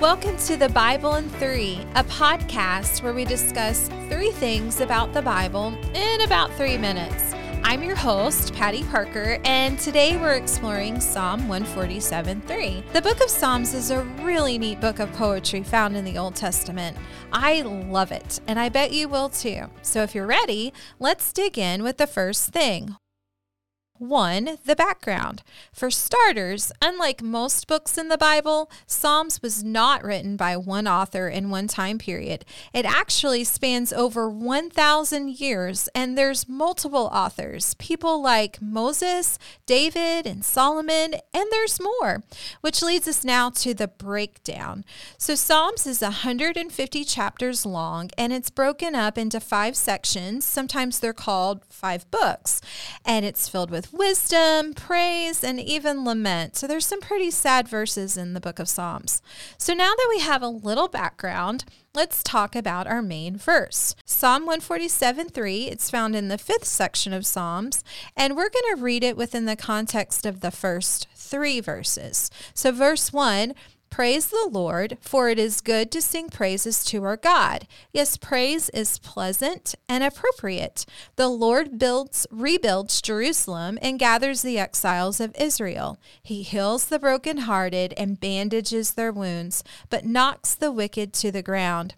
Welcome to the Bible in Three, a podcast where we discuss three things about the Bible in about three minutes. I'm your host, Patty Parker, and today we're exploring Psalm 147 3. The book of Psalms is a really neat book of poetry found in the Old Testament. I love it, and I bet you will too. So if you're ready, let's dig in with the first thing one, the background. For starters, unlike most books in the Bible, Psalms was not written by one author in one time period. It actually spans over 1,000 years, and there's multiple authors, people like Moses, David, and Solomon, and there's more, which leads us now to the breakdown. So, Psalms is 150 chapters long, and it's broken up into five sections. Sometimes they're called five books, and it's filled with wisdom, praise, and even lament. So there's some pretty sad verses in the book of Psalms. So now that we have a little background, let's talk about our main verse. Psalm 147 3, it's found in the fifth section of Psalms, and we're going to read it within the context of the first three verses. So, verse 1 Praise the Lord, for it is good to sing praises to our God. Yes, praise is pleasant and appropriate. The Lord builds, rebuilds Jerusalem and gathers the exiles of Israel. He heals the brokenhearted and bandages their wounds, but knocks the wicked to the ground.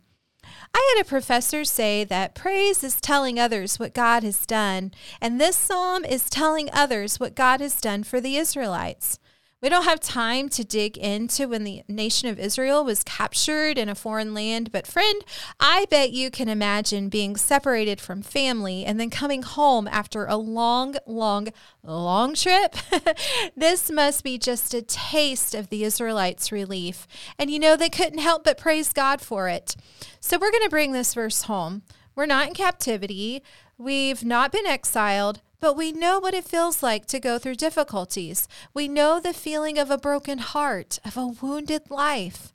I had a professor say that praise is telling others what God has done, and this psalm is telling others what God has done for the Israelites. We don't have time to dig into when the nation of Israel was captured in a foreign land, but friend, I bet you can imagine being separated from family and then coming home after a long, long, long trip. this must be just a taste of the Israelites' relief. And you know, they couldn't help but praise God for it. So we're going to bring this verse home. We're not in captivity. We've not been exiled, but we know what it feels like to go through difficulties. We know the feeling of a broken heart, of a wounded life.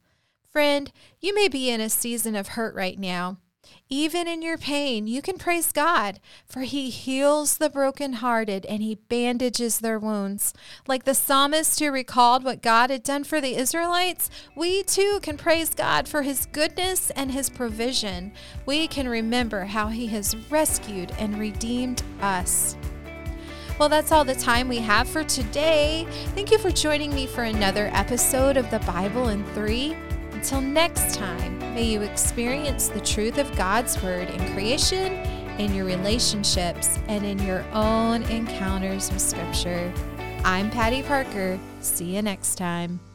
Friend, you may be in a season of hurt right now. Even in your pain, you can praise God, for He heals the brokenhearted and He bandages their wounds. Like the psalmist who recalled what God had done for the Israelites, we too can praise God for His goodness and His provision. We can remember how He has rescued and redeemed us. Well, that's all the time we have for today. Thank you for joining me for another episode of the Bible in Three. Until next time, may you experience the truth of God's Word in creation, in your relationships, and in your own encounters with Scripture. I'm Patty Parker. See you next time.